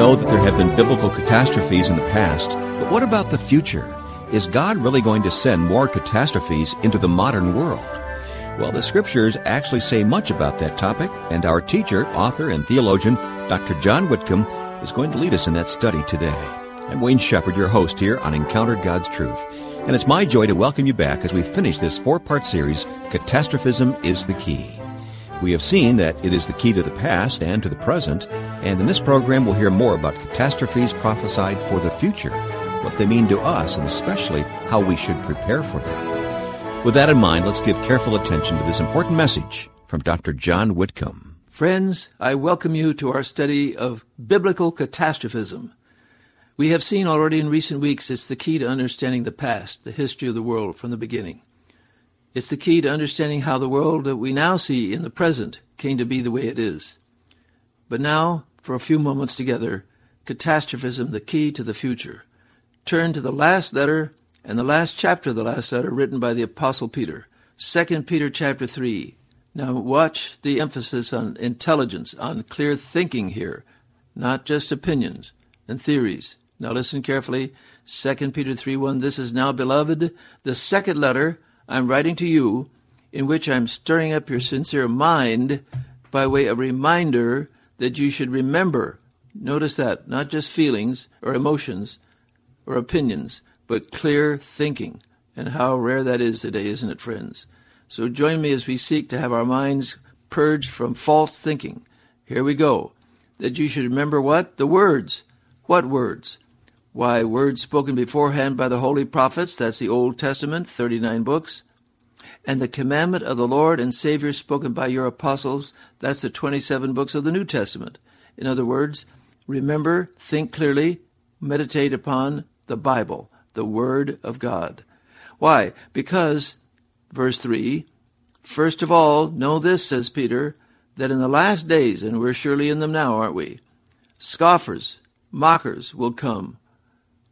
know that there have been biblical catastrophes in the past, but what about the future? Is God really going to send more catastrophes into the modern world? Well, the scriptures actually say much about that topic, and our teacher, author, and theologian, Dr. John Whitcomb, is going to lead us in that study today. I'm Wayne Shepherd, your host here on Encounter God's Truth, and it's my joy to welcome you back as we finish this four part series, Catastrophism is the Key. We have seen that it is the key to the past and to the present, and in this program we'll hear more about catastrophes prophesied for the future, what they mean to us, and especially how we should prepare for them. With that in mind, let's give careful attention to this important message from Dr. John Whitcomb. Friends, I welcome you to our study of biblical catastrophism. We have seen already in recent weeks it's the key to understanding the past, the history of the world from the beginning. It's the key to understanding how the world that we now see in the present came to be the way it is. But now, for a few moments together, catastrophism, the key to the future. Turn to the last letter and the last chapter of the last letter written by the Apostle Peter, 2 Peter chapter 3. Now watch the emphasis on intelligence, on clear thinking here, not just opinions and theories. Now listen carefully. 2 Peter 3 1. This is now, beloved, the second letter I'm writing to you, in which I'm stirring up your sincere mind by way of reminder that you should remember. Notice that, not just feelings or emotions or opinions, but clear thinking. And how rare that is today, isn't it, friends? So join me as we seek to have our minds purged from false thinking. Here we go. That you should remember what? The words. What words? Why, words spoken beforehand by the holy prophets, that's the Old Testament, 39 books. And the commandment of the Lord and Savior spoken by your apostles, that's the 27 books of the New Testament. In other words, remember, think clearly, meditate upon the Bible, the Word of God. Why? Because, verse 3, first of all, know this, says Peter, that in the last days, and we're surely in them now, aren't we? Scoffers, mockers will come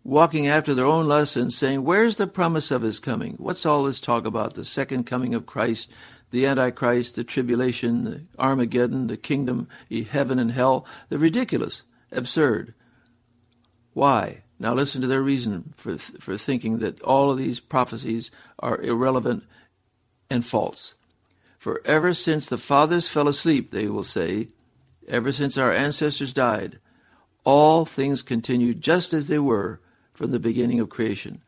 walking after their own lusts and saying, Where's the promise of his coming? What's all this talk about? The second coming of Christ, the Antichrist, the tribulation, the Armageddon, the kingdom, heaven and hell. They're ridiculous, absurd. Why? Now listen to their reason for, for thinking that all of these prophecies are irrelevant and false. For ever since the fathers fell asleep, they will say, ever since our ancestors died, all things continued just as they were from the beginning of creation.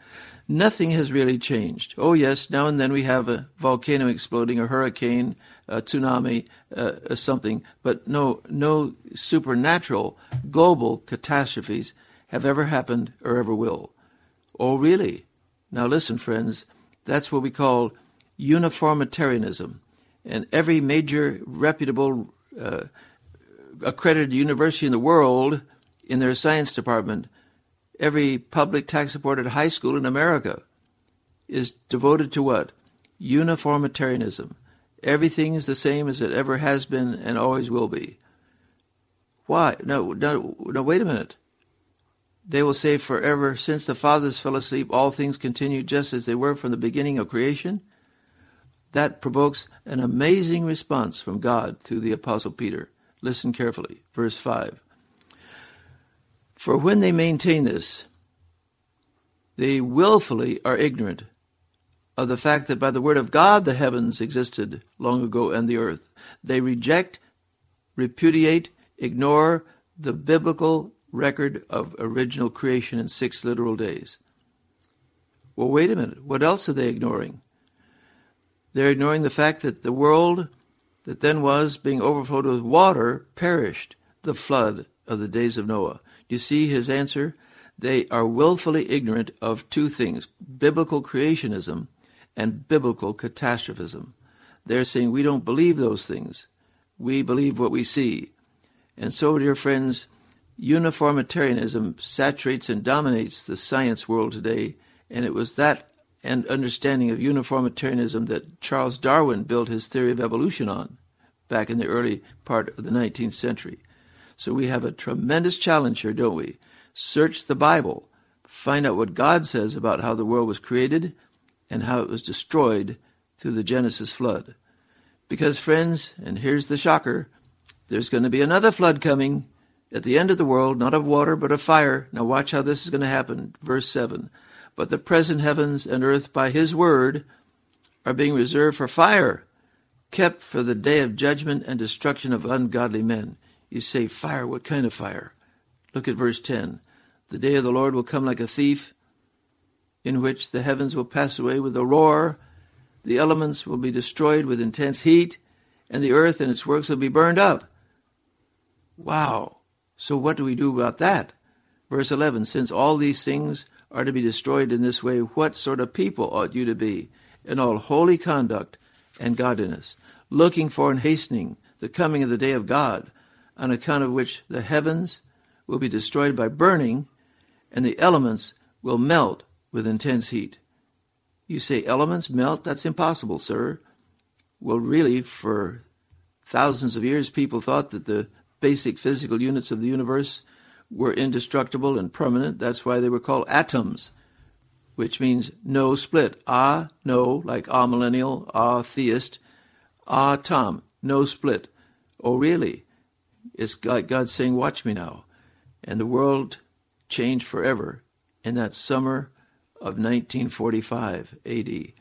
Nothing has really changed. Oh, yes, now and then we have a volcano exploding, a hurricane, a tsunami, uh, something, but no, no supernatural global catastrophes have ever happened or ever will. Oh, really? Now listen, friends, that's what we call uniformitarianism. And every major reputable uh, accredited university in the world, in their science department, every public tax supported high school in America is devoted to what? Uniformitarianism. Everything is the same as it ever has been and always will be. Why? No, no, no, wait a minute. They will say, forever since the fathers fell asleep, all things continue just as they were from the beginning of creation. That provokes an amazing response from God through the Apostle Peter. Listen carefully. Verse 5. For when they maintain this, they willfully are ignorant of the fact that by the word of God the heavens existed long ago and the earth. They reject, repudiate, ignore the biblical record of original creation in six literal days. Well, wait a minute. What else are they ignoring? They're ignoring the fact that the world that then was, being overflowed with water, perished, the flood of the days of Noah. You see his answer? They are willfully ignorant of two things biblical creationism and biblical catastrophism. They're saying we don't believe those things. We believe what we see. And so, dear friends, uniformitarianism saturates and dominates the science world today, and it was that and understanding of uniformitarianism that Charles Darwin built his theory of evolution on back in the early part of the 19th century. So we have a tremendous challenge here, don't we? Search the Bible, find out what God says about how the world was created and how it was destroyed through the Genesis flood. Because, friends, and here's the shocker there's going to be another flood coming, At the end of the world, not of water, but of fire. Now watch how this is going to happen. Verse 7. But the present heavens and earth by his word are being reserved for fire, kept for the day of judgment and destruction of ungodly men. You say, fire, what kind of fire? Look at verse 10. The day of the Lord will come like a thief, in which the heavens will pass away with a roar, the elements will be destroyed with intense heat, and the earth and its works will be burned up. Wow. So what do we do about that? Verse 11 Since all these things are to be destroyed in this way, what sort of people ought you to be in all holy conduct and godliness, looking for and hastening the coming of the day of God, on account of which the heavens will be destroyed by burning, and the elements will melt with intense heat. You say elements melt? That's impossible, sir. Well, really, for thousands of years, people thought that the basic physical units of the universe were indestructible and permanent. That's why they were called atoms, which means no split. Ah, no, like ah millennial, ah theist, ah Tom, no split. Oh, really? It's like God saying, Watch me now. And the world changed forever in that summer of 1945 AD.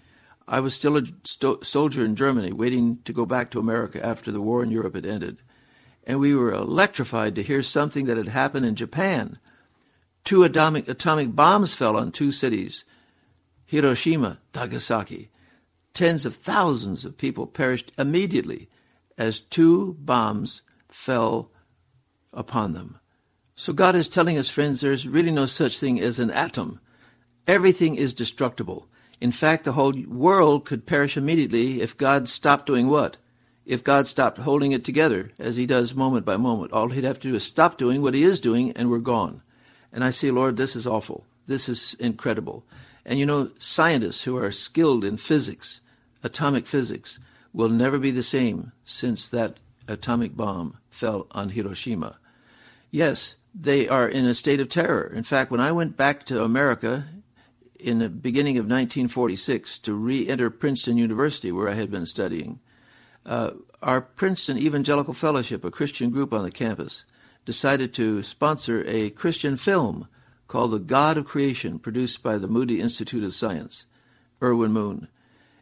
I was still a sto- soldier in Germany, waiting to go back to America after the war in Europe had ended and we were electrified to hear something that had happened in Japan. Two atomic, atomic bombs fell on two cities, Hiroshima, Nagasaki. Tens of thousands of people perished immediately as two bombs fell upon them. So God is telling us, friends, there's really no such thing as an atom. Everything is destructible. In fact, the whole world could perish immediately if God stopped doing what? if God stopped holding it together, as He does moment by moment. All He'd have to do is stop doing what He is doing, and we're gone. And I say, Lord, this is awful. This is incredible. And you know, scientists who are skilled in physics, atomic physics, will never be the same since that atomic bomb fell on Hiroshima. Yes, they are in a state of terror. In fact, when I went back to America in the beginning of 1946 to re enter Princeton University, where I had been studying, uh, our Princeton Evangelical Fellowship, a Christian group on the campus, decided to sponsor a Christian film called The God of Creation, produced by the Moody Institute of Science, Irwin Moon.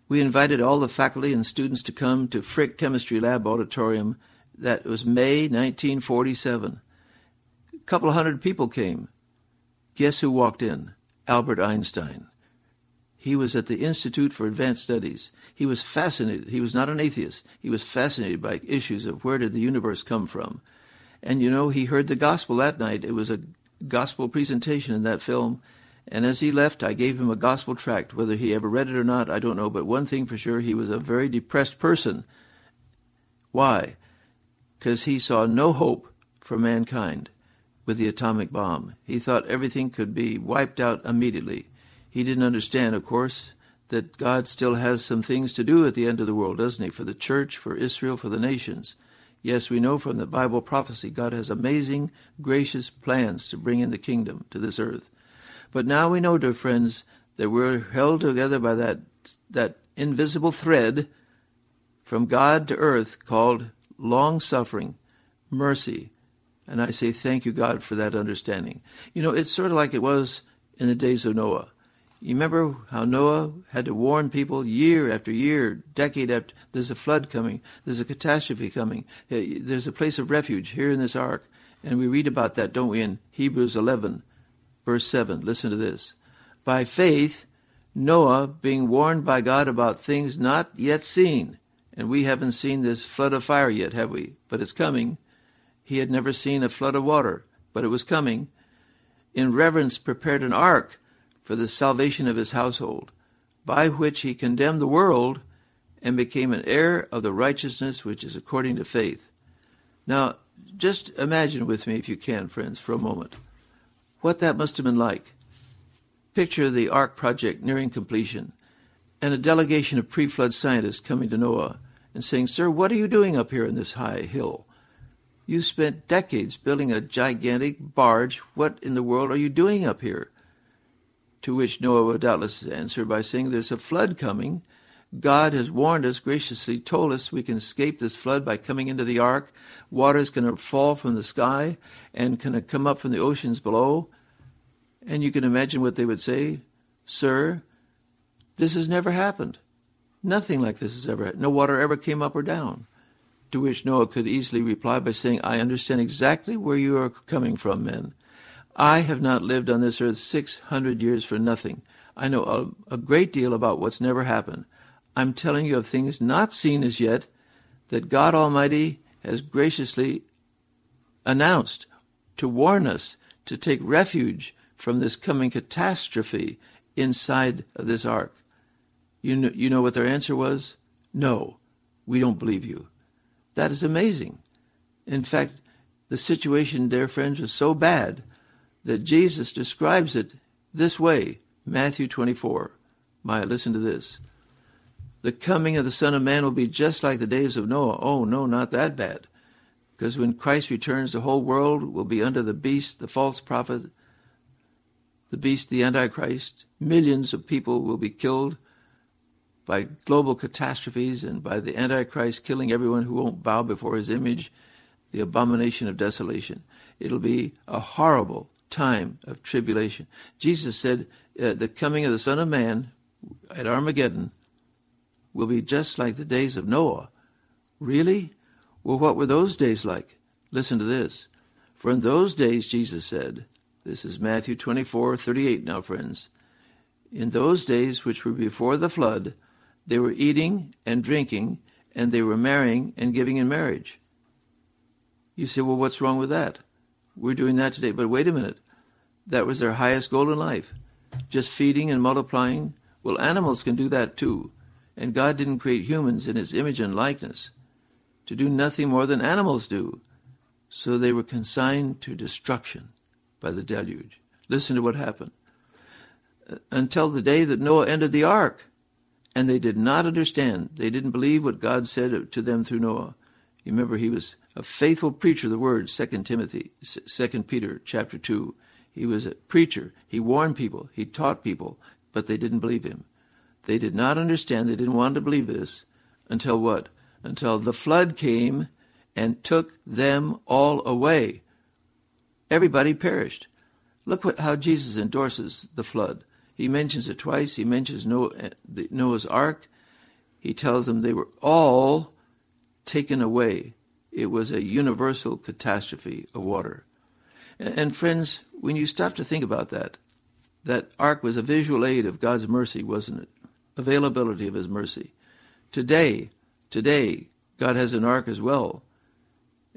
We invited all the faculty and students to come to Frick Chemistry Lab Auditorium. That was May 1947. A couple hundred people came. Guess who walked in? Albert Einstein. He was at the Institute for Advanced Studies. He was fascinated. He was not an atheist. He was fascinated by issues of where did the universe come from. And you know, he heard the gospel that night. It was a gospel presentation in that film. And as he left, I gave him a gospel tract. Whether he ever read it or not, I don't know. But one thing for sure, he was a very depressed person. Why? Because he saw no hope for mankind with the atomic bomb. He thought everything could be wiped out immediately. He didn't understand, of course, that God still has some things to do at the end of the world, doesn't he? For the church, for Israel, for the nations. Yes, we know from the Bible prophecy God has amazing, gracious plans to bring in the kingdom to this earth. But now we know, dear friends, that we're held together by that, that invisible thread from God to earth called long suffering, mercy. And I say thank you, God, for that understanding. You know, it's sort of like it was in the days of Noah. You remember how Noah had to warn people year after year, decade after, there's a flood coming, there's a catastrophe coming, eh, there's a place of refuge here in this ark. And we read about that, don't we, in Hebrews 11, verse 7. Listen to this. By faith, Noah, being warned by God about things not yet seen, and we haven't seen this flood of fire yet, have we? But it's coming. He had never seen a flood of water, but it was coming. In reverence, prepared an ark for the salvation of his household, by which he condemned the world and became an heir of the righteousness which is according to faith. Now, just imagine with me, if you can, friends, for a moment, what that must have been like. Picture the Ark project nearing completion and a delegation of pre flood scientists coming to Noah and saying, Sir, what are you doing up here in this high hill? You spent decades building a gigantic barge. What in the world are you doing up here? To which Noah would doubtless answer by saying, There's a flood coming, God has warned us, graciously told us we can escape this flood by coming into the ark. Water is going to fall from the sky and to come up from the oceans below. And you can imagine what they would say, Sir, this has never happened. Nothing like this has ever happened. No water ever came up or down. To which Noah could easily reply by saying, I understand exactly where you are coming from, men. I have not lived on this earth 600 years for nothing. I know a, a great deal about what's never happened. I'm telling you of things not seen as yet that God Almighty has graciously announced to warn us to take refuge from this coming catastrophe inside of this ark. You know, you know what their answer was? No, we don't believe you. That is amazing. In fact, the situation, dear friends, was so bad that Jesus describes it this way Matthew 24. Maya, listen to this. The coming of the Son of Man will be just like the days of Noah. Oh, no, not that bad. Because when Christ returns, the whole world will be under the beast, the false prophet, the beast, the Antichrist. Millions of people will be killed by global catastrophes and by the Antichrist killing everyone who won't bow before his image, the abomination of desolation. It'll be a horrible time of tribulation. Jesus said, uh, The coming of the Son of Man at Armageddon will be just like the days of Noah. Really? Well, what were those days like? Listen to this. For in those days, Jesus said, this is Matthew 24, 38 now, friends. In those days which were before the flood, they were eating and drinking, and they were marrying and giving in marriage. You say, well, what's wrong with that? We're doing that today. But wait a minute. That was their highest goal in life. Just feeding and multiplying. Well, animals can do that too. And God didn't create humans in his image and likeness to do nothing more than animals do. So they were consigned to destruction by the deluge. Listen to what happened. Until the day that Noah entered the ark. And they did not understand. They didn't believe what God said to them through Noah. You remember he was a faithful preacher of the word, Second Timothy, Second Peter chapter 2. He was a preacher. He warned people. He taught people, but they didn't believe him. They did not understand, they didn't want to believe this until what? Until the flood came and took them all away. Everybody perished. Look what, how Jesus endorses the flood. He mentions it twice. He mentions Noah, Noah's ark. He tells them they were all taken away. It was a universal catastrophe of water. And, and friends, when you stop to think about that, that ark was a visual aid of God's mercy, wasn't it? Availability of his mercy. Today, today, God has an ark as well.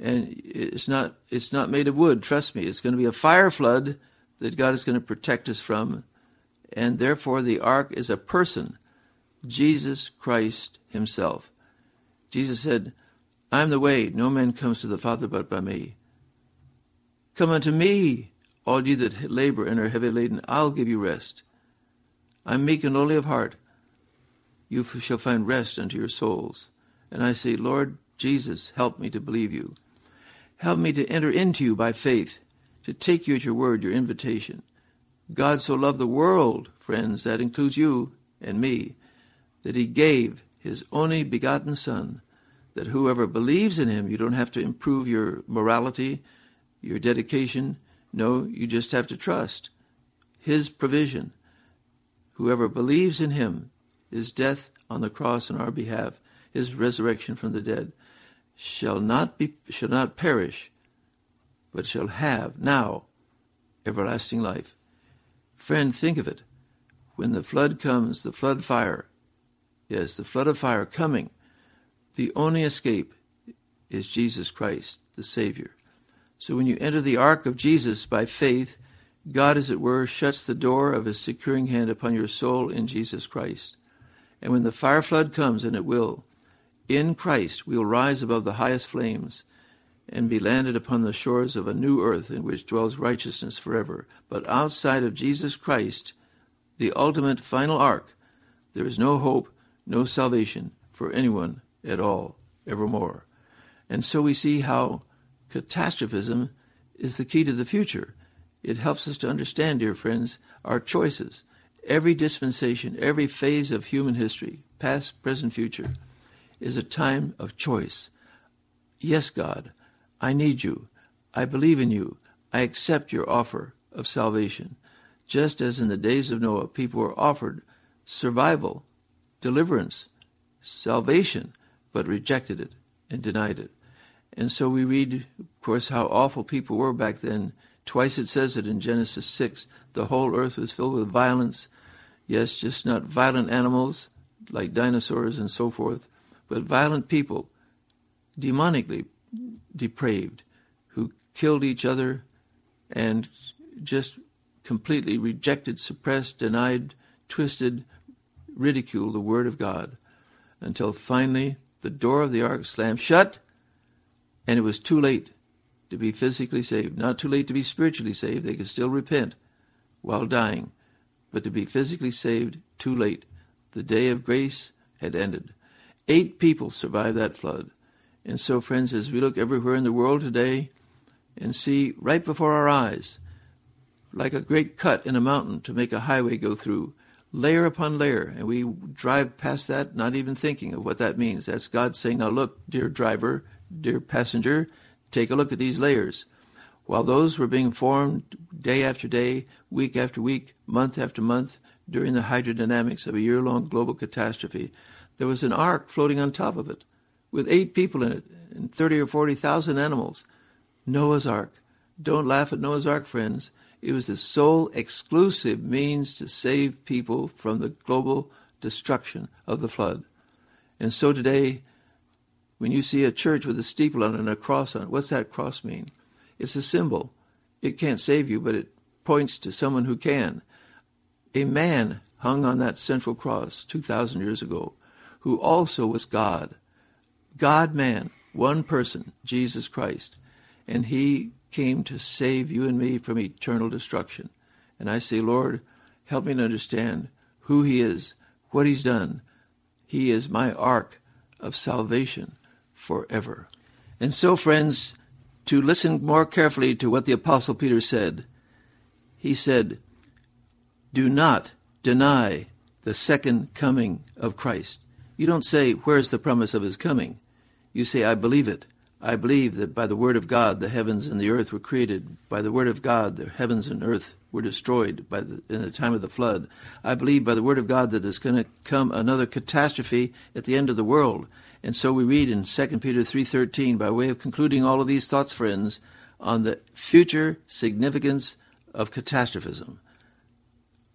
And it's not it's not made of wood, trust me. It's going to be a fire flood that God is going to protect us from. And therefore the ark is a person, Jesus Christ himself. Jesus said, I am the way, no man comes to the Father but by me. Come unto me, all ye that labor and are heavy laden, I'll give you rest. I'm meek and lowly of heart, you shall find rest unto your souls. And I say, Lord Jesus, help me to believe you. Help me to enter into you by faith, to take you at your word, your invitation. God so loved the world, friends, that includes you and me, that he gave his only begotten Son, that whoever believes in him, you don't have to improve your morality, your dedication. No, you just have to trust his provision. Whoever believes in him his death on the cross on our behalf, his resurrection from the dead, shall not be shall not perish, but shall have now everlasting life. Friend, think of it. When the flood comes, the flood fire, yes, the flood of fire coming, the only escape is Jesus Christ, the Savior. So when you enter the ark of Jesus by faith, God, as it were, shuts the door of his securing hand upon your soul in Jesus Christ. And when the fire flood comes, and it will, in Christ we will rise above the highest flames and be landed upon the shores of a new earth in which dwells righteousness forever. But outside of Jesus Christ, the ultimate final ark, there is no hope, no salvation for anyone at all, evermore. And so we see how catastrophism is the key to the future. It helps us to understand, dear friends, our choices every dispensation, every phase of human history, past, present, future, is a time of choice. Yes, God, I need you. I believe in you. I accept your offer of salvation. Just as in the days of Noah, people were offered survival, deliverance, salvation, but rejected it and denied it. And so we read, of course, how awful people were back then. Twice it says it in Genesis 6 the whole earth was filled with violence. Yes, just not violent animals like dinosaurs and so forth, but violent people, demonically depraved, who killed each other and just completely rejected, suppressed, denied, twisted, ridiculed the Word of God until finally the door of the ark slammed shut and it was too late to be physically saved. Not too late to be spiritually saved. They could still repent while dying. But to be physically saved, too late. The day of grace had ended. Eight people survived that flood. And so, friends, as we look everywhere in the world today and see right before our eyes, like a great cut in a mountain to make a highway go through, layer upon layer, and we drive past that not even thinking of what that means. That's God saying, Now look, dear driver, dear passenger, take a look at these layers. While those were being formed day after day, week after week, month after month, during the hydrodynamics of a year long global catastrophe, there was an ark floating on top of it with eight people in it and 30 or 40,000 animals. Noah's Ark. Don't laugh at Noah's Ark, friends. It was the sole exclusive means to save people from the global destruction of the flood. And so today, when you see a church with a steeple on it and a cross on it, what's that cross mean? It's a symbol. It can't save you, but it points to someone who can. A man hung on that central cross 2,000 years ago who also was God. God man, one person, Jesus Christ. And he came to save you and me from eternal destruction. And I say, Lord, help me to understand who he is, what he's done. He is my ark of salvation forever. And so, friends, to listen more carefully to what the Apostle Peter said, he said, Do not deny the second coming of Christ. You don't say, Where's the promise of his coming? You say, I believe it. I believe that by the word of God the heavens and the earth were created. By the word of God the heavens and earth were destroyed by the, in the time of the flood. I believe by the word of God that there's going to come another catastrophe at the end of the world. And so we read in 2 Peter 3:13 by way of concluding all of these thoughts friends on the future significance of catastrophism.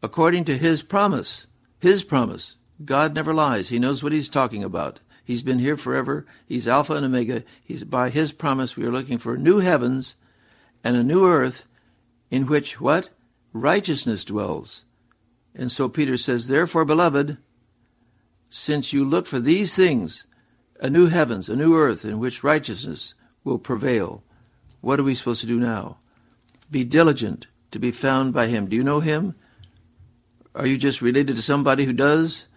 According to his promise, his promise, God never lies. He knows what he's talking about. He's been here forever. He's Alpha and Omega. He's by his promise we are looking for new heavens and a new earth in which what? Righteousness dwells. And so Peter says, Therefore, beloved, since you look for these things, a new heavens, a new earth in which righteousness will prevail. What are we supposed to do now? Be diligent to be found by him. Do you know him? Are you just related to somebody who does?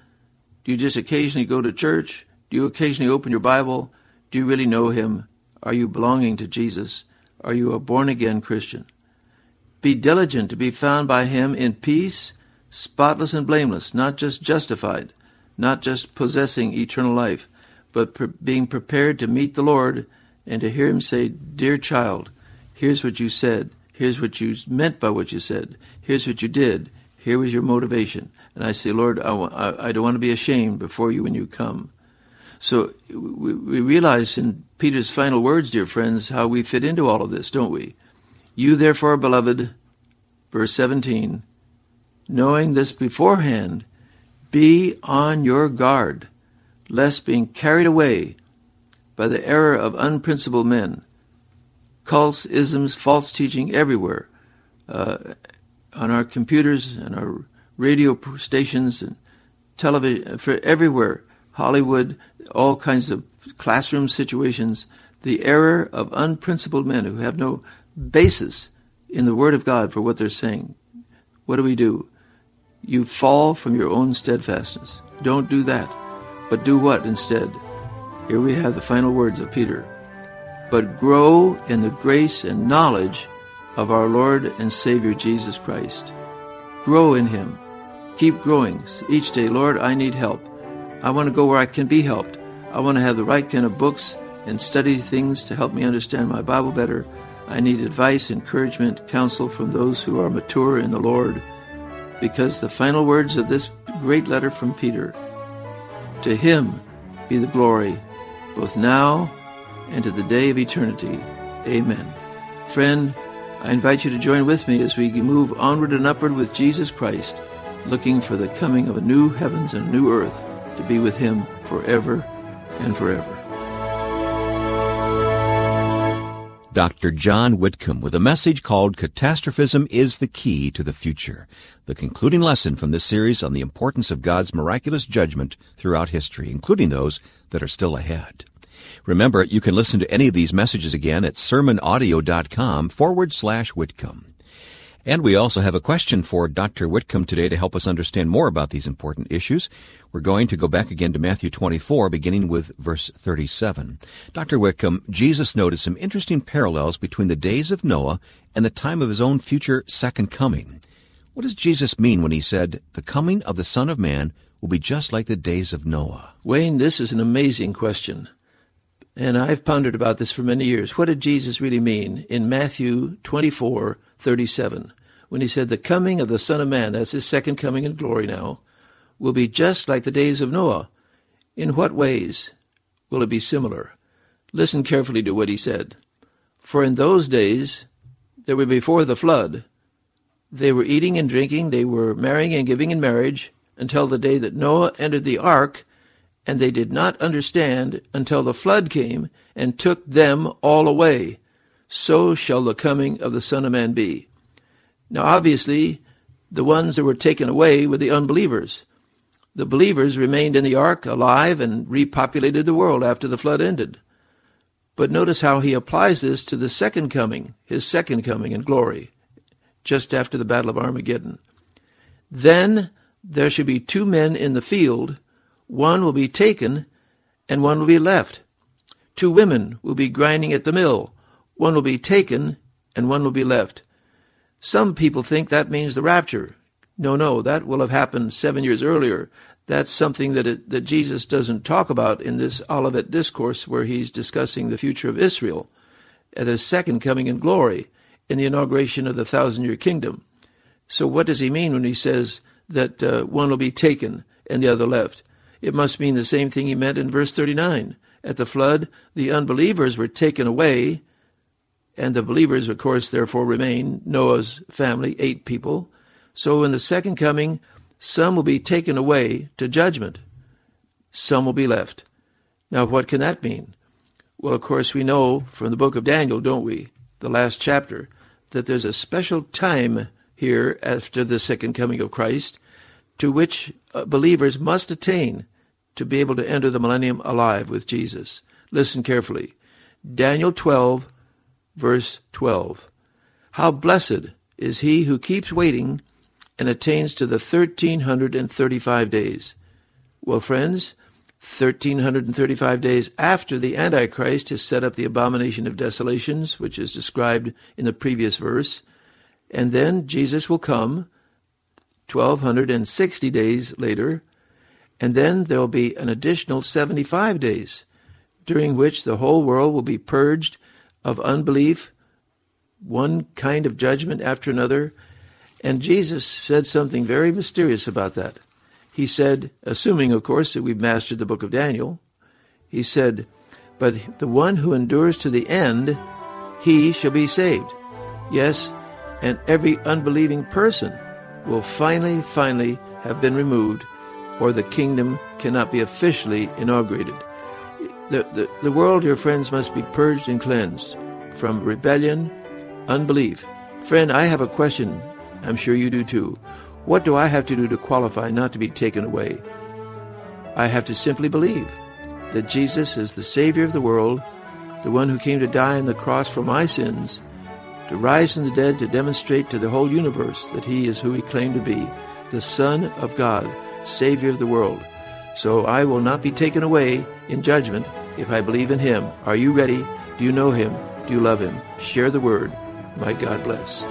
Do you just occasionally go to church? Do you occasionally open your Bible? Do you really know him? Are you belonging to Jesus? Are you a born again Christian? Be diligent to be found by him in peace, spotless and blameless, not just justified, not just possessing eternal life, but pre- being prepared to meet the Lord and to hear Him say, Dear child, here's what you said. Here's what you meant by what you said. Here's what you did. Here was your motivation. And I say, Lord, I, don't want to be ashamed before you when you come. So we, we realize in Peter's final words, dear friends, how we fit into all of this, don't we? You, therefore, beloved, verse 17, knowing this beforehand, be on your guard lest being carried away by the error of unprincipled men, cults, isms, false teaching everywhere, uh, on our computers and our radio stations and television, for everywhere, Hollywood, all kinds of classroom situations, the error of unprincipled men who have no basis in the Word of God for what they're saying. What do we do? You fall from your own steadfastness. Don't do that. But do what instead? Here we have the final words of Peter. But grow in the grace and knowledge of our Lord and Savior Jesus Christ. Grow in Him. Keep growing each day. Lord, I need help. I want to go where I can be helped. I want to have the right kind of books and study things to help me understand my Bible better. I need advice, encouragement, counsel from those who are mature in the Lord. Because the final words of this great letter from Peter To him be the glory, both now and to the day of eternity. Amen. Friend, I invite you to join with me as we move onward and upward with Jesus Christ, looking for the coming of a new heavens and new earth to be with him forever and forever. Dr. John Whitcomb with a message called Catastrophism is the Key to the Future, the concluding lesson from this series on the importance of God's miraculous judgment throughout history, including those that are still ahead. Remember, you can listen to any of these messages again at sermonaudio.com forward slash Whitcomb. And we also have a question for Dr. Whitcomb today to help us understand more about these important issues. We're going to go back again to Matthew 24, beginning with verse 37. Dr. Whitcomb, Jesus noted some interesting parallels between the days of Noah and the time of his own future second coming. What does Jesus mean when he said, The coming of the Son of Man will be just like the days of Noah? Wayne, this is an amazing question. And I've pondered about this for many years. What did Jesus really mean in Matthew 24, 37? When he said, The coming of the Son of Man, that's his second coming in glory now, will be just like the days of Noah. In what ways will it be similar? Listen carefully to what he said. For in those days that were before the flood, they were eating and drinking, they were marrying and giving in marriage, until the day that Noah entered the ark, and they did not understand until the flood came and took them all away. So shall the coming of the Son of Man be. Now, obviously, the ones that were taken away were the unbelievers. The believers remained in the ark alive and repopulated the world after the flood ended. But notice how he applies this to the second coming, his second coming in glory, just after the Battle of Armageddon. Then there should be two men in the field, one will be taken, and one will be left. Two women will be grinding at the mill, one will be taken, and one will be left. Some people think that means the rapture. No, no, that will have happened seven years earlier. That's something that, it, that Jesus doesn't talk about in this Olivet discourse where he's discussing the future of Israel at his second coming in glory in the inauguration of the thousand year kingdom. So what does he mean when he says that uh, one will be taken and the other left? It must mean the same thing he meant in verse 39. At the flood, the unbelievers were taken away and the believers, of course, therefore remain Noah's family, eight people. So in the second coming, some will be taken away to judgment, some will be left. Now, what can that mean? Well, of course, we know from the book of Daniel, don't we, the last chapter, that there's a special time here after the second coming of Christ to which uh, believers must attain to be able to enter the millennium alive with Jesus. Listen carefully. Daniel 12, verse 12. How blessed is he who keeps waiting and attains to the 1335 days. Well, friends, 1335 days after the Antichrist has set up the abomination of desolations, which is described in the previous verse, and then Jesus will come 1260 days later, and then there will be an additional 75 days, during which the whole world will be purged of unbelief, one kind of judgment after another. And Jesus said something very mysterious about that. He said, assuming, of course, that we've mastered the book of Daniel, he said, But the one who endures to the end, he shall be saved. Yes, and every unbelieving person will finally, finally have been removed, or the kingdom cannot be officially inaugurated. The, the, the world, your friends, must be purged and cleansed from rebellion, unbelief. Friend, I have a question. I'm sure you do too. What do I have to do to qualify not to be taken away? I have to simply believe that Jesus is the Savior of the world, the one who came to die on the cross for my sins, to rise from the dead to demonstrate to the whole universe that he is who he claimed to be, the Son of God, Savior of the world. So I will not be taken away in judgment if I believe in him. Are you ready? Do you know him? Do you love him? Share the word. My God bless.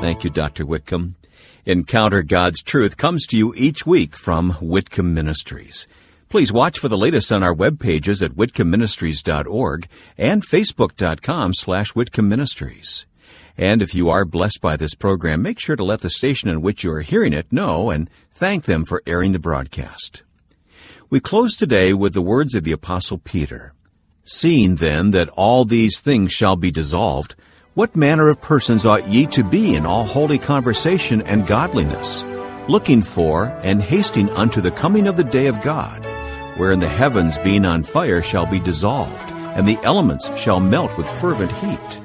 Thank you, Dr. Whitcomb. Encounter God's Truth comes to you each week from Whitcomb Ministries. Please watch for the latest on our web pages at whitcombministries.org and facebook.com slash Whitcomb Ministries. And if you are blessed by this program, make sure to let the station in which you are hearing it know and thank them for airing the broadcast. We close today with the words of the Apostle Peter. Seeing then that all these things shall be dissolved, what manner of persons ought ye to be in all holy conversation and godliness, looking for and hasting unto the coming of the day of God, wherein the heavens being on fire shall be dissolved, and the elements shall melt with fervent heat?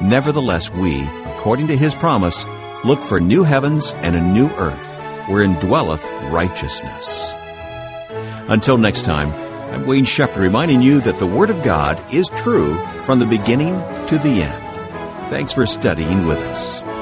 Nevertheless, we, according to his promise, look for new heavens and a new earth, wherein dwelleth righteousness. Until next time, I'm Wayne Shepherd reminding you that the Word of God is true from the beginning to the end. Thanks for studying with us.